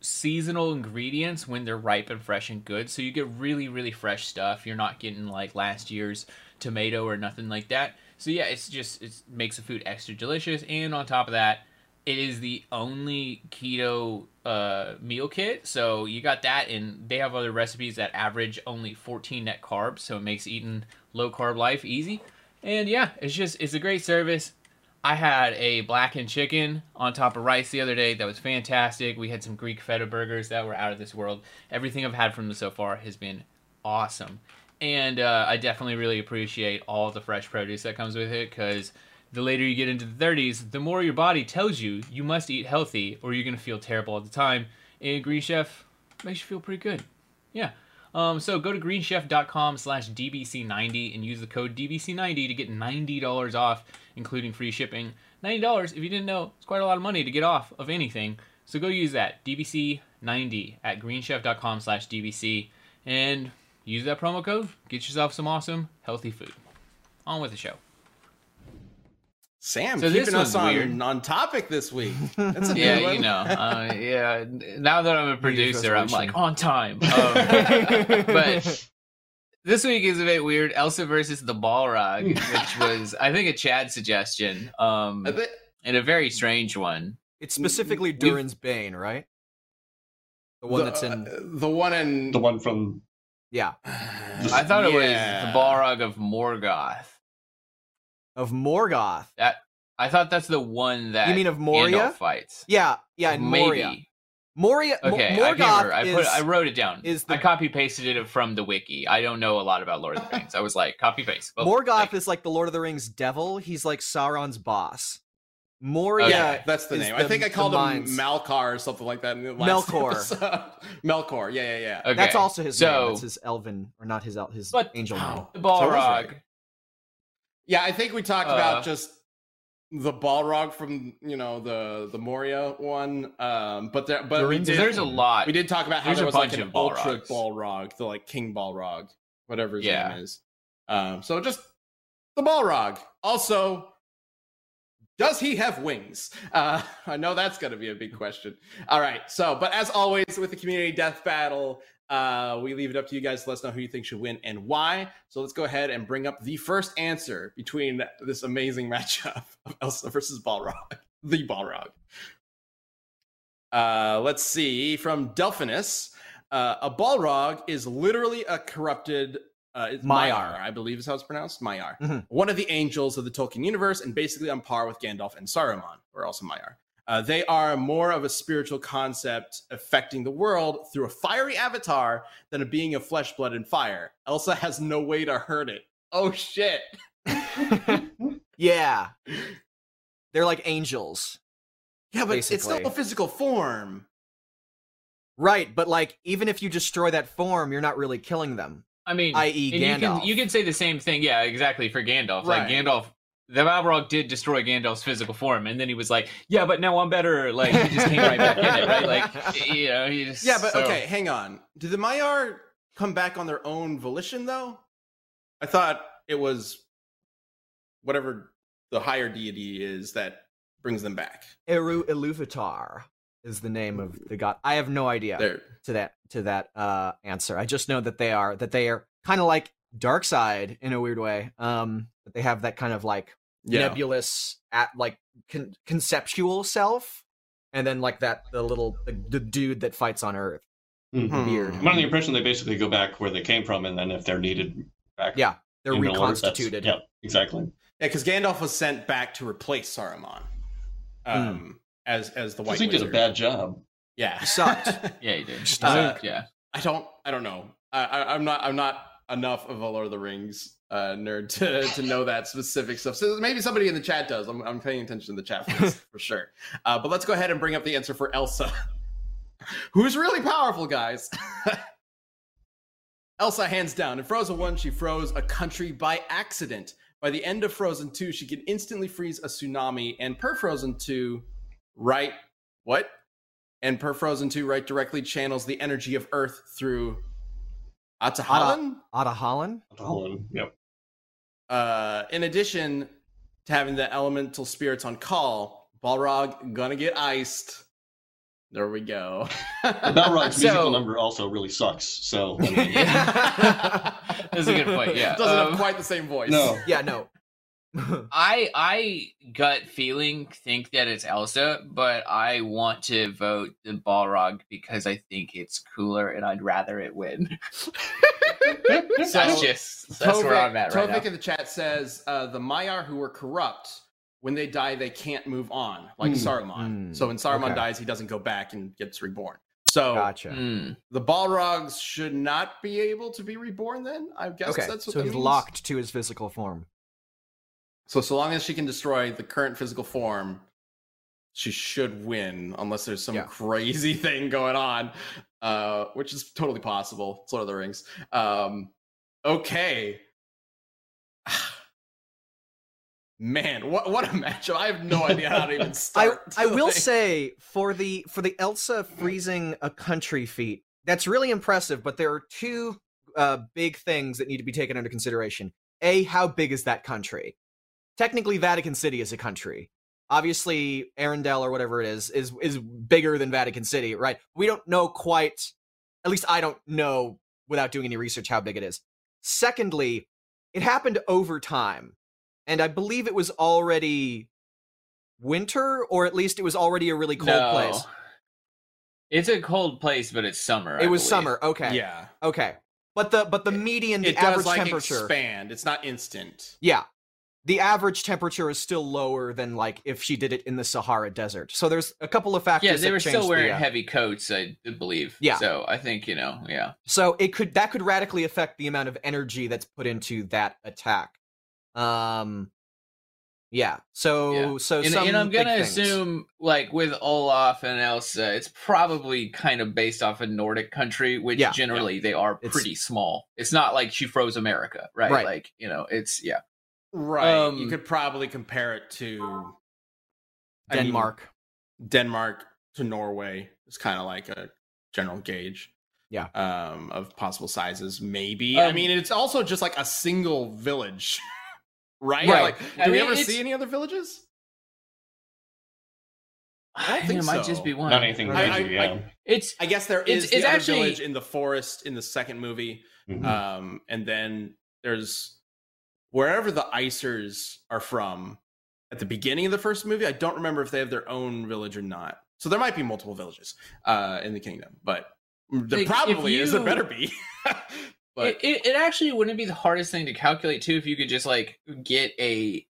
seasonal ingredients when they're ripe and fresh and good. So you get really, really fresh stuff. You're not getting like last year's tomato or nothing like that. So yeah, it's just it makes the food extra delicious. And on top of that, it is the only keto uh, meal kit. So you got that, and they have other recipes that average only 14 net carbs. So it makes eating low carb life easy. And yeah, it's just it's a great service. I had a blackened chicken on top of rice the other day. That was fantastic. We had some Greek feta burgers that were out of this world. Everything I've had from them so far has been awesome. And uh, I definitely really appreciate all the fresh produce that comes with it because the later you get into the 30s, the more your body tells you you must eat healthy or you're to feel terrible at the time. And Green Chef makes you feel pretty good. Yeah. Um, so go to greenchef.com slash DBC90 and use the code DBC90 to get $90 off, including free shipping. $90, if you didn't know, it's quite a lot of money to get off of anything. So go use that, DBC90 at greenchef.com slash DBC, and use that promo code. Get yourself some awesome, healthy food. On with the show. Sam, So this keeping us one's on, weird. on topic this week. That's a Yeah, you know. Uh, yeah. Now that I'm a producer, I'm like on time. Um, but this week is a bit weird. Elsa versus the Balrog, which was I think a Chad suggestion, um, I thi- and a very strange one. It's specifically We've- Durin's Bane, right? The one the, that's in. uh, the one in The one from Yeah. I thought it was the Balrog of Morgoth. Of Morgoth. That I thought that's the one that You mean of Moria? Gandalf fights. Yeah, yeah, in Maybe. Moria. Moria. Okay, I Morgoth remember. I put is, I wrote it down. is I copy pasted it from the wiki. I don't know a lot about Lord of the Rings. I was like copy paste. Well, Morgoth like, is like the Lord of the Rings devil. He's like Sauron's boss. Moria. yeah, that's the is name. I think I called him mines. Malkar or something like that. In the last Melkor. episode. Melkor. Yeah, yeah, yeah. okay. That's also his so, name. That's his elven, or not his el- his But- angel name. The So Balrog. right. Yeah, I think we talked Uh, about just the Balrog from you know the the Moria one. Um, but there, but we did, There's a lot. we did talk about how There's there a was like an of ultra Balrogs. Balrog, the like King Balrog, whatever his Yeah. name is. Um, so just the Balrog. Also, does he have wings? Uh, I know that's going to be a big question. All right. So, but as always with the community death battle, uh, we leave it up to you guys to let us know who you think should win and why. So let's go ahead and bring up the first answer between this amazing matchup of Elsa versus Balrog, the Balrog. Uh, let's see from Delphinus. Uh, a Balrog is literally a corrupted uh, Maiar. Maiar, I believe is how it's pronounced. Maiar, Mhm. one of the angels of the Tolkien universe, and basically on par with Gandalf and Saruman, or also Maiar. Uh, they are more of a spiritual concept affecting the world through a fiery avatar than a being of flesh, blood, and fire. Elsa has no way to hurt it. Oh shit! yeah, they're like angels, Yeah, but it's Basically. still a physical form. right? But like, even if you destroy that form, you're not really killing them. I mean, i.e. and you Gandalf. can you can say the same thing. Yeah, exactly for Gandalf. Like Gandalf, the Balrog did destroy Gandalf's physical form, and then he was like, "Yeah, but now I'm better." Like he just came right back in it, right? Like you know, he just Yeah, but so- okay, hang on. Did the Maiar come back on their own volition though? I thought it was whatever the higher deity is that brings them back. Eru Iluvatar is the name of the god. I have no idea There. to that to that uh answer. I just know that they are that they are kind of like dark side in a weird way. Um, that they have that kind of like Yeah. nebulous at like con- conceptual self, and then like that the little the, the dude that fights on Earth. Mhm. Hmm. Weird. I'm under the impression they basically go back where they came from, and then if they're needed back, Yeah, they're in Middle reconstituted. Yeah, exactly. Yeah, because Gandalf was sent back to replace Saruman. Um as as the white Because he did a bad job. Yeah. He sucked. yeah, he did. Uh, yeah, I don't I don't know. I, I I'm not I'm not enough of a Lord of the Rings uh, nerd to to know that specific stuff. So maybe somebody in the chat does. I'm I'm paying attention to the chat for, this, for sure. Uh, but let's go ahead and bring up the answer for Elsa, who's really powerful, guys. Elsa, hands down. In Frozen 1, she froze a country by accident. By the end of Frozen 2, she can instantly freeze a tsunami. And per Frozen 2, right? What? And per Frozen 2, right directly channels the energy of Earth through Ahtohallan? Ahtohallan? Holland. Holland. Yep. Uh, in addition to having the elemental spirits on call, Balrog gonna get iced. There we go. Balrog's So- musical number also really sucks. So I mean, That's a good point. Yeah. Doesn't Um, have quite the same voice. no, yeah, no. I I gut feeling think that it's Elsa, but I want to vote the Balrog because I think it's cooler and I'd rather it win. that's just that's where I'm at right Tovik now. in the chat says uh, the Maiar who were corrupt, when they die, they can't move on, like Hmm. Saruman. Hmm. So when Saruman Okay. dies, he doesn't go back and gets reborn. So Gotcha. Hmm. the Balrogs should not be able to be reborn. Then I guess Okay, that's what so that he's means. locked to his physical form. So so long as she can destroy the current physical form, she should win, unless there's some Yeah. crazy thing going on, uh, which is totally possible. It's Lord of the Rings. Um, okay. Man, what what a matchup! I have no idea how to even start. I will say for the for the Elsa freezing a country feat, that's really impressive. But there are two uh, big things that need to be taken into consideration. A, how big is that country? Technically, Vatican City is a country. Obviously, Arendelle or whatever it is is is bigger than Vatican City, right? We don't know quite. At least I don't know without doing any research how big it is. Secondly, it happened over time, and I believe it was already winter, or at least it was already a really cold no. place. It's a cold place, but it's summer. I It was believe. summer. Okay. Yeah, Okay. But the but the median, the it does average like temperature. expand. It's not instant. Yeah. The average temperature is still lower than like if she did it in the Sahara Desert. So there's a couple of factors. Yeah, they were still the, wearing uh, heavy coats, I believe. Yeah. So I think you know, yeah. So it could that could radically affect the amount of energy that's put into that attack. Um yeah. So Yeah. so and, and I'm gonna assume, like with Olaf and Elsa, it's probably kind of based off a Nordic country, which Yeah. generally they are It's- pretty small. It's not like she froze America, right? Right. Like you know, it's yeah. Right. Um, you could probably compare it to I mean, Denmark. Denmark to Norway is kind of like a general gauge. Yeah. Um, of possible sizes, maybe. I Um, mean, it's also just like a single village, right? Right. Like, do I we mean, ever it's- see any other villages? I don't I think it might so. just be one. not anything I- crazy. I- yeah. It's I guess there is It's- is it's other actually- village in the forest in the second movie. Mhm. Um, and then there's wherever the Icers are from at the beginning of the first movie. I don't remember if they have their own village or not. So there might be multiple villages uh, in the kingdom, but there Like, if probably is. There better be. but it, it, it actually wouldn't be the hardest thing to calculate too if you could just like get a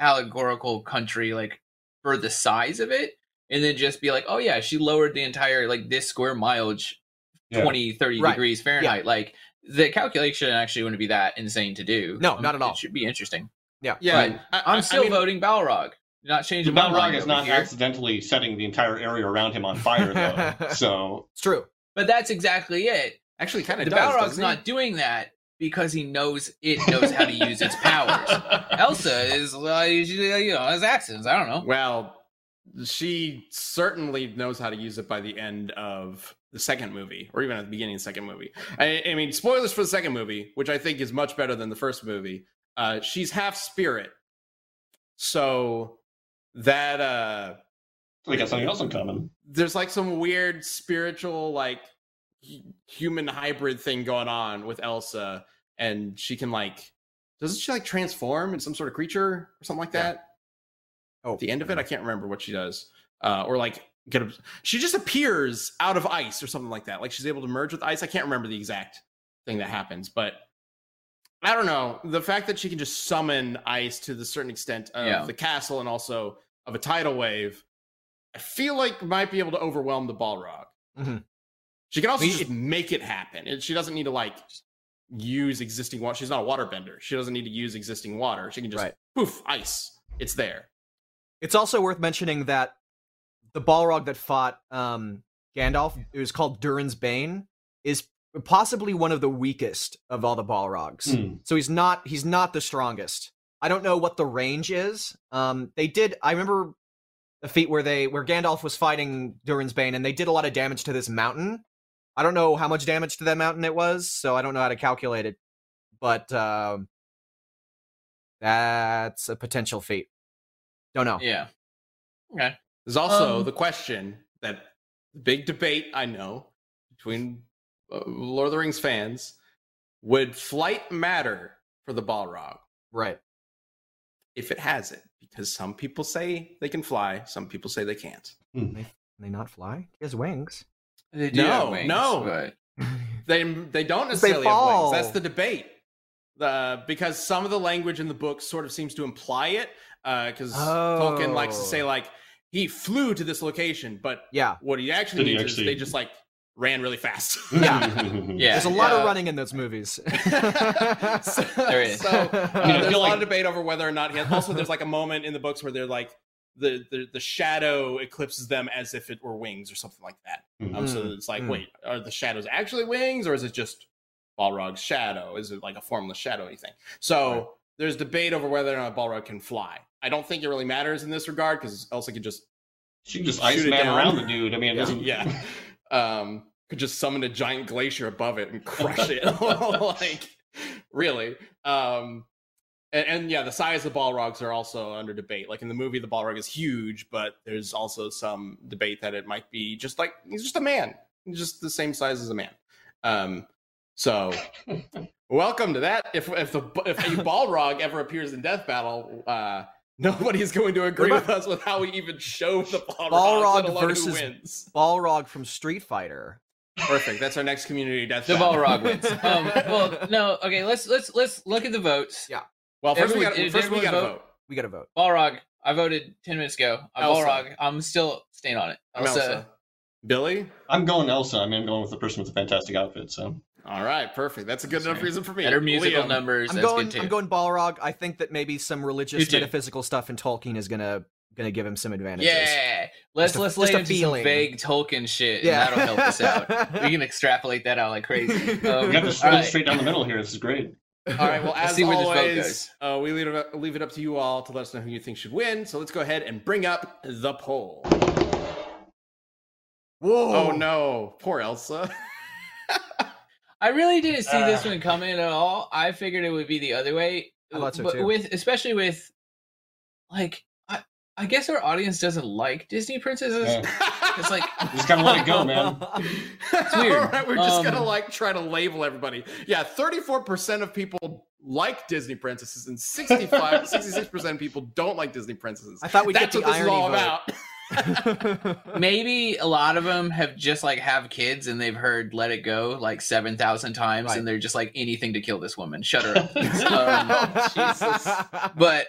allegorical country like for the size of it and then just be like oh yeah she lowered the entire like this square mileage Yeah. 20 30 Right. degrees fahrenheit like the calculation actually wouldn't be that insane to do No, not at all. it should be interesting yeah, but I, I- i'm still I mean, voting balrog not changing my Balrog is not here. accidentally setting the entire area around him on fire, though. so It's true. but that's exactly it Actually, kind of the does. balrog's doesn't he? doing that because he knows it knows how to use its powers Elsa is, uh, you know, has accents. I don't know. Well, she certainly knows how to use it by the end of the second movie, or even at the beginning of the second movie. I, I mean, spoilers for the second movie, which I think is much better than the first movie. Uh, she's half spirit, so that uh, they got something else in common. there's like some weird spiritual, like hu- human hybrid thing going on with Elsa, and she can like, doesn't she like transform into some sort of creature or something like Yeah. that? Oh, at the end of it. I can't remember what she does, uh, or like get she just appears out of ice or something like that. Like she's able to merge with ice. I can't remember the exact thing that happens, but I don't know. The fact that she can just summon ice to the certain extent of Yeah. the castle and also of a tidal wave, I feel like might be able to overwhelm the Balrog. Mhm. She can also We- just make it happen. And she doesn't need to like use existing water. She's not a waterbender. She doesn't need to use existing water. She can just Right. poof, ice. It's there. It's also worth mentioning that the Balrog that fought um, Gandalf, it was called Durin's Bane, is possibly one of the weakest of all the Balrogs. Hmm. So he's not he's not the strongest. I don't know what the range is. Um, they did. I remember a feat where they where Gandalf was fighting Durin's Bane, and they did a lot of damage to this mountain. I don't know how much damage to that mountain it was, so I don't know how to calculate it. But um, that's a potential feat. Don't know. Yeah. Okay. There's also Um, the question that the big debate I know between uh, Lord of the Rings fans would flight matter for the Balrog Right. if it has it? Because some people say they can fly, some people say they can't. Can they not fly? He has wings. They do No, have wings, no. but They they don't necessarily have fall. wings. That's the debate. Uh, because some of the language in the book sort of seems to imply it. Because Tolkien likes to say Oh. like he flew to this location, but Yeah. what he actually Did means actually- is they just like ran really fast. Yeah. yeah, There's a lot yeah. of running in those movies. so, There is. so, uh, I mean, there's a lot like- of debate over whether or not he has. Also, there's like a moment in the books where they're like the the, the shadow eclipses them as if it were wings or something like that. Um, so Mm, it's like, mm. wait, are the shadows actually wings or is it just Balrog's shadow? Is it like a formless shadowy thing? So Right. There's debate over whether or not Balrog can fly. I don't think it really matters in this regard because Elsa could just She can just ice man around the dude. I mean, doesn't. yeah. Um, could just summon a giant glacier above it and crush it. like, really. Um, and, and yeah, the size of Balrogs are also under debate. Like in the movie, the Balrog is huge, but there's also some debate that it might be just like he's just a man, he's just the same size as a man. Um, so welcome to that. If if the if a Balrog ever appears in Death Battle, uh, nobody's going to agree What with us with how we even show the Balrog, Balrog let alone versus- who wins. Balrog from Street Fighter. Perfect. That's our next community death. The battle. Balrog wins. Um, well, no. Okay, let's let's let's look at the votes. Yeah. Well, first we got did first we got everyone to vote? vote. We gotta vote. Balrog. I voted ten minutes ago. Uh, Elsa. Balrog. I'm still staying on it. I'm Elsa. Billy. I'm going Elsa. I mean, I'm going with the person with the fantastic outfit. So All right, perfect. That's a good enough Sorry. reason for me. better musical Liam. numbers. I'm going. good too. I'm going Balrog. I think that maybe some religious metaphysical stuff in Tolkien is gonna gonna give him some advantages. Yeah, let's Just a- let's just lay a into some vague Tolkien shit, Yeah. and that'll help us out. we can extrapolate that out like crazy. Um, we got to right. straight down the middle here. This is great. All right. Well, Let's as see where this vote always, goes. uh, we leave it, up, leave it up to you all to let us know who you think should win. So let's go ahead and bring up the poll. Whoa! Oh no, poor Elsa. I really didn't see this Ah. one coming at all. I figured it would be the other way. I thought so, but too. with especially with like I, I guess our audience doesn't like Disney princesses. Yeah. It's like Just gotta let it go, man. It's weird. All right, we're just Um, gonna like try to label everybody. Yeah, 34% of people like Disney princesses, and 65, 66% of people don't like Disney princesses. I thought we'd That's get what the this is all irony about. maybe a lot of them have just like have kids and they've heard "Let It Go" like seven thousand times, Right. and they're just like anything to kill this woman. Shut her up. um, Jesus. but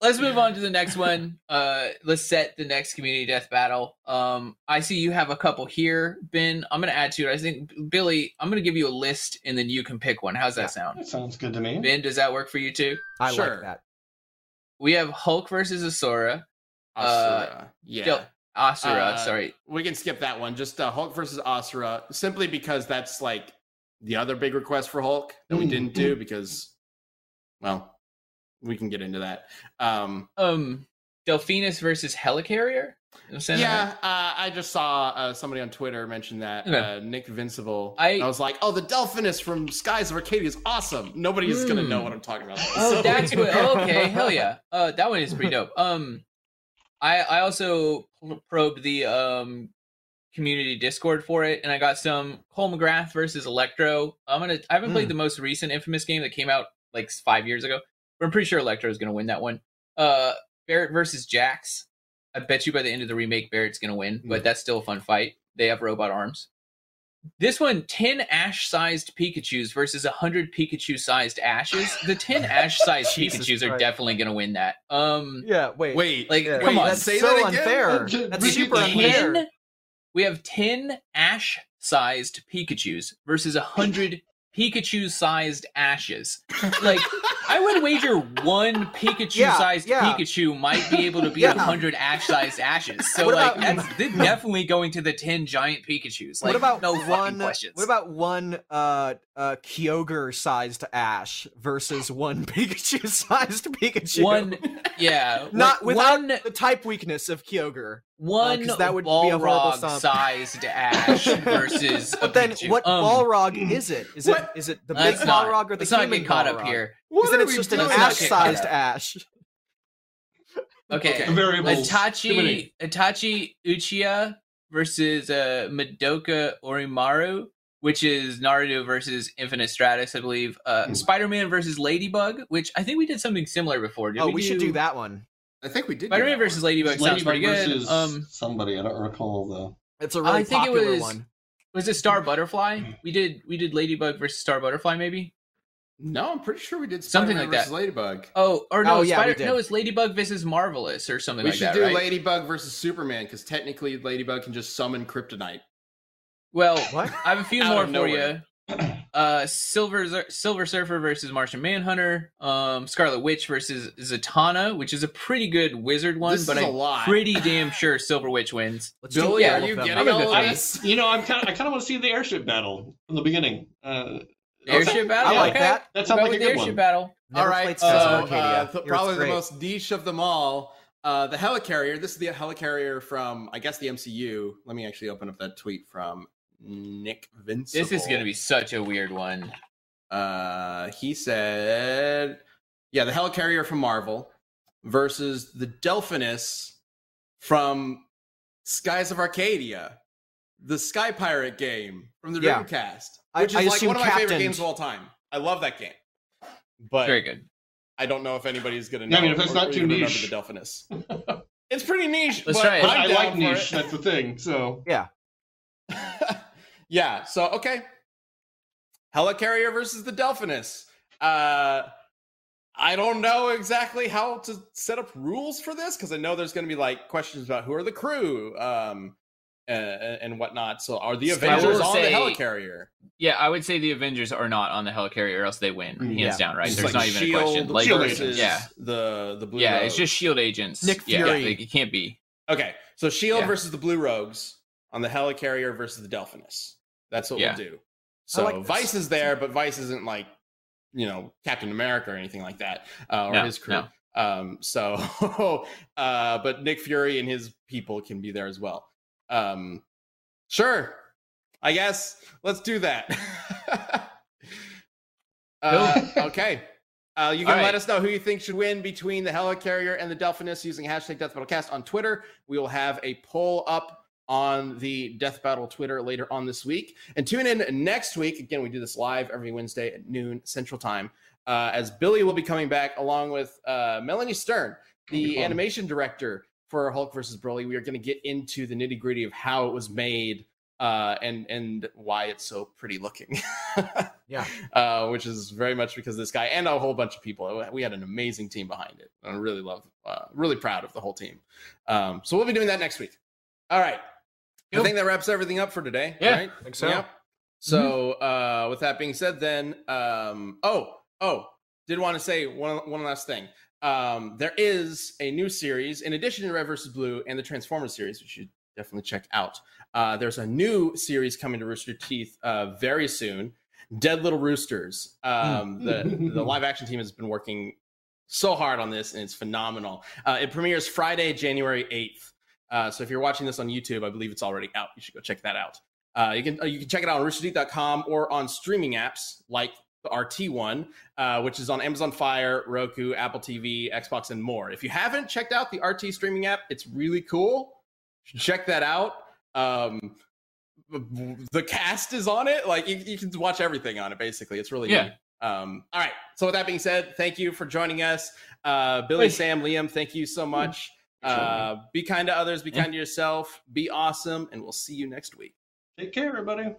let's move on to the next one. Uh, let's set the next community death battle. Um, I see you have a couple here, Ben. I'm gonna add to it. I think Billy, I'm gonna give you a list and then you can pick one. How's that Yeah. sound? That sounds good to me. Ben, does that work for you too? I Sure. like that. We have Hulk versus Asura. Asura. yeah. Still- Asura, Uh, sorry. We can skip that one. Just uh, Hulk versus Asura, simply because that's like the other big request for Hulk that we Mm, didn't do because, well, we can get into that. Um, Um, Delphinus versus Helicarrier. Am I saying that yeah, uh, I just saw uh, somebody on Twitter mention that Okay. uh, Nick Vincible. I- I, was like, "Oh, the Delphinus from Skies of Arcadia is awesome." Nobody's gonna Hmm. know what I'm talking about. Oh, So- that's what. Oh, okay, hell yeah. Uh, that one is pretty dope. Um, I I also probed the um community Discord for it, and I got some Cole McGrath versus Electro. I'm gonna. I haven't played Hmm. the most recent Infamous game that came out like five years ago, but I'm pretty sure Electro is gonna win that one. Uh, Barrett versus Jax. I bet you by the end of the remake, Barrett's gonna win, but that's still a fun fight. They have robot arms. This one, 10 ash sized Pikachus versus 100 Pikachu sized ashes. The 10 ash sized Jesus Pikachus are Christ. definitely going to win that. Um, Yeah. Wait. Wait, Like, Yeah. come on. That's say so that again? unfair. Uh, That's super that, unfair. we have 10 ash sized Pikachus versus 100 Pikachu sized ashes. Like, I would wager one Pikachu sized yeah. Pikachu might be able to beat Yeah. 100 ash sized ashes. So, What like, about- that's definitely going to the 10 giant Pikachus. Like, what about no fucking one? questions. What about one uh uh Kyogre-sized Ash versus one Pikachu-sized Pikachu? one? Yeah, not without one the type weakness of Kyogre. One 'cause that would be a Balrog-sized ash versus a But then, Pikachu. what Um, Balrog is it? Is it what? is it the big let's not, Balrog or the let's not human get caught up here. What Because then are it's we just an doing? Let's not get caught ash-sized. Ash. Okay. Okay. Variables. Too. Itachi Itachi Uchiha versus uh, Madoka Orimura, which is Naruto versus Infinite Stratos, I believe. Uh, Hmm. Spider-Man versus Ladybug, which I think we did something similar before. Did oh, we should do that one. I think we did. do Spider-Man versus. Ladybug sounds Ladybug pretty good. versus Um, somebody. I don't recall the. It's a really I think it popular was- one. was it Star Butterfly? We did we did Ladybug versus Star Butterfly, maybe. No, I'm pretty sure we did Something Spider-Man like versus that. Ladybug. Oh, or no, Oh, yeah, we Spider. did. No, it's Ladybug versus Marvelous or something We like should that, do right? Ladybug versus Superman because technically Ladybug can just summon kryptonite. well, What? I have a few more for nowhere. you. Uh, Silver Silver Surfer versus Martian Manhunter. Um, Scarlet Witch versus Zatanna, which is a pretty good wizard one, This but is a I'm lot. pretty damn sure Silver Witch wins. Let's Billy, do are you them. getting all good of fan. this? You know, I'm kind of. I kind of want to see the airship battle from the beginning. Uh, Airship battle. I like okay. that. that sounds go like with a the good airship one. battle. Never all right, played so Skies of uh, Arcadia. th- Here's probably the most niche of them all. Uh, the helicarrier. This is the helicarrier from, I guess, the MCU. Let me actually open up that tweet from Nick Vincent. This is going to be such a weird one. Uh, he said, yeah, the helicarrier from Marvel versus the Delphinus from Skies of Arcadia, the Sky Pirate game from the Yeah. Dreamcast, I- which is I like one of my favorite games of all time. I love that game, but Very good. I don't know if anybody's gonna Yeah, know. I mean, if it's not too even remember niche. the Delphinus. it's pretty niche. Let's but try it. I'm I like niche. it. That's the thing. So Yeah. Yeah. So okay, helicarrier versus the Delphinus. Uh, I don't know exactly how to set up rules for this because I know there's going to be like questions about who are the crew, um, uh, and whatnot. So are the Avengers on say- the helicarrier? Yeah, I would say the Avengers are not on the helicarrier, or else they win, Mm, hands yeah. down. Right? It's There's like not even a question. Like, Shield versus yeah, the the blue. yeah, it's just Shield agents. Nick Yeah, Fury. like, it can't be. okay. So Shield Yeah. versus the Blue Rogues on the helicarrier versus the Delphinus. That's what Yeah. we'll do. So like. Vyse is there, but Vyse isn't like you know Captain America or anything like that, uh, or No, his crew. no. Um, so, uh, but Nick Fury and his people can be there as well. Um, sure, I guess let's do that. uh, okay. Uh, you can All right. let us know who you think should win between the Helicarrier and the Delphinus using hashtag Death Battle Cast on Twitter. We will have a poll up on the Death Battle Twitter later on this week. And tune in next week. Again, we do this live every Wednesday at noon Central Time. Uh, as Billy will be coming back along with uh, Melanie Stern, the animation director for Hulk versus Broly. We are going to get into the nitty gritty of how it was made uh, and and why it's so pretty looking. Yeah. uh, which is very much because this guy and a whole bunch of people. We had an amazing team behind it. I really love, uh, really proud of the whole team. Um, so we'll be doing that next week. All right. I Cool. think that wraps everything up for today. Yeah, right? think so. Yep. So uh, with that being said, then um, oh oh, did want to say one one last thing. Um, there is a new series in addition to Red versus Blue and the Transformers series, which you should definitely check out. Uh, there's a new series coming to Rooster Teeth uh, very soon. Dead Little Roosters. Um, the the live action team has been working so hard on this, and it's phenomenal. Uh, it premieres Friday, January eighth. Uh, so if you're watching this on YouTube, I believe it's already out. You should go check that out. Uh, you can uh, you can check it out on roosterteeth.com or on streaming apps like the RT one, uh, which is on Amazon Fire, Roku, Apple TV, Xbox, and more. If you haven't checked out the RT streaming app, it's really cool. Check that out. Um, the cast is on it. Like you, you can watch everything on it. Basically, it's really Yeah. neat. Um, all right. So with that being said, thank you for joining us, uh, Billy. Sam, Liam. Thank you so much. Sure. Uh, be kind to others. Be Yeah. kind to yourself. Be awesome, and we'll see you next week. take care, everybody.